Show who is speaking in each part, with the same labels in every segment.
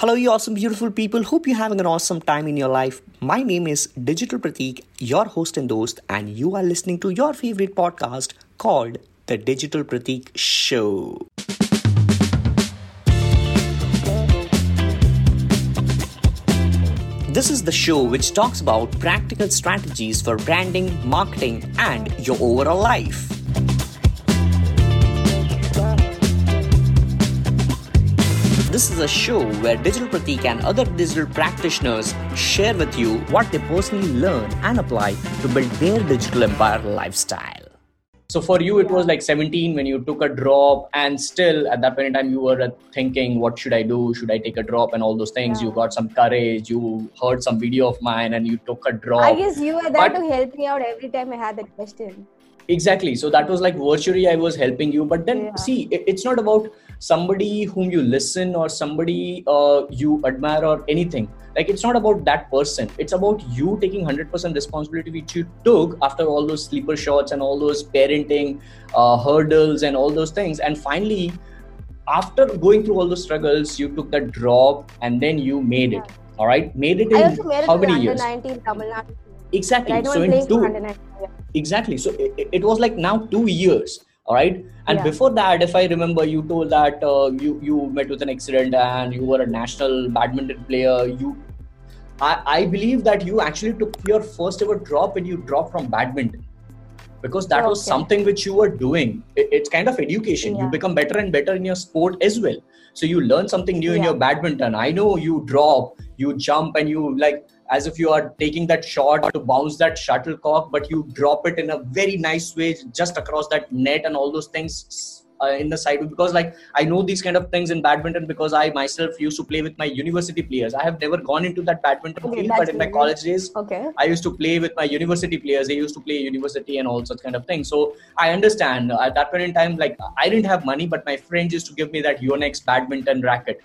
Speaker 1: Hello, you awesome, beautiful people. Hope you're having an awesome time in your life. My name is Digital Pratik, your host and host, and you are listening to your favorite podcast called The Digital Pratik Show. This is the show which talks about practical strategies for branding, marketing, and your overall life. This is a show where Digital Pratik and other digital practitioners share with you what they personally learn and apply to build their digital empire lifestyle. So for you, it was like 17 when you took a drop, and still at that point in time, you were uh, thinking, "What should I do? Should I take a drop?" and all those things. Yeah. You got some courage. You heard some video of mine, and you took a drop.
Speaker 2: I guess you were there but, to help me out every time I had that question
Speaker 1: exactly. So that was like virtually i was helping you. But then yeah. see it's not about somebody whom you listen or somebody uh, you admire or anything. Like it's not about that person. It's about you taking 100% responsibility which you took after all those sleeper shots and all those parenting uh, hurdles and all those things. And finally after going through all those struggles you took that drop and then you made it. All right? Made it in how many years? 19 Tamil Nadu. exactly. So in two exactly so it, it was like now two years all right and yeah. before that if i remember you told that uh, you you met with an accident and you were a national badminton player you I, I believe that you actually took your first ever drop when you dropped from badminton because that okay. was something which you were doing it, it's kind of education yeah. you become better and better in your sport as well so you learn something new yeah. in your badminton i know you drop you jump and you like as if you are taking that shot to bounce that shuttlecock, but you drop it in a very nice way just across that net and all those things uh, in the side. Because like i know these kind of things in badminton because i myself used to play with my university players. I have never gone into that badminton okay, field but in my college days
Speaker 2: okay.
Speaker 1: I used to play with my university players. They used to play university and all such kind of things. So i understand. At that point in time like i didn't have money but my friends used to give me that yonex badminton racket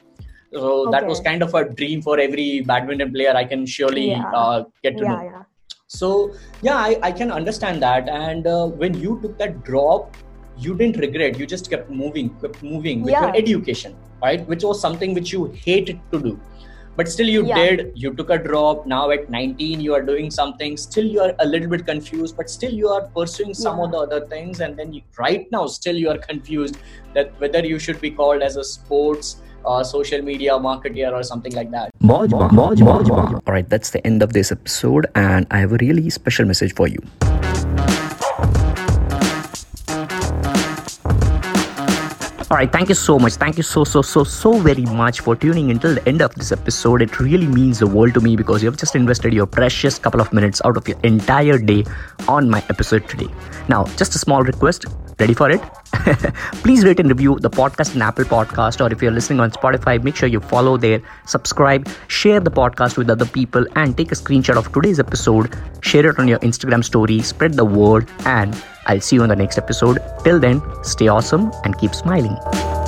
Speaker 1: so okay. that was kind of a dream for every badminton player. I can surely yeah. uh, get to
Speaker 2: yeah,
Speaker 1: know.
Speaker 2: Yeah.
Speaker 1: So yeah, I, I can understand that. And uh, when you took that drop, you didn't regret. You just kept moving, kept moving with your education, right? Which was something which you hated to do but still you yeah. did you took a drop now at 19 you are doing something still you are a little bit confused but still you are pursuing some yeah. of the other things and then you, right now still you are confused that whether you should be called as a sports uh, social media marketer or something like that. All right, that's the end of this episode, and I have a really special message for you. All right, thank you so much. Thank you so, so, so, so very much for tuning until the end of this episode. It really means the world to me because you have just invested your precious couple of minutes out of your entire day on my episode today. Now, just a small request Ready for it? Please rate and review the podcast in Apple Podcast, or if you're listening on Spotify, make sure you follow there, subscribe, share the podcast with other people, and take a screenshot of today's episode. Share it on your Instagram story, spread the word, and I'll see you on the next episode. Till then, stay awesome and keep smiling.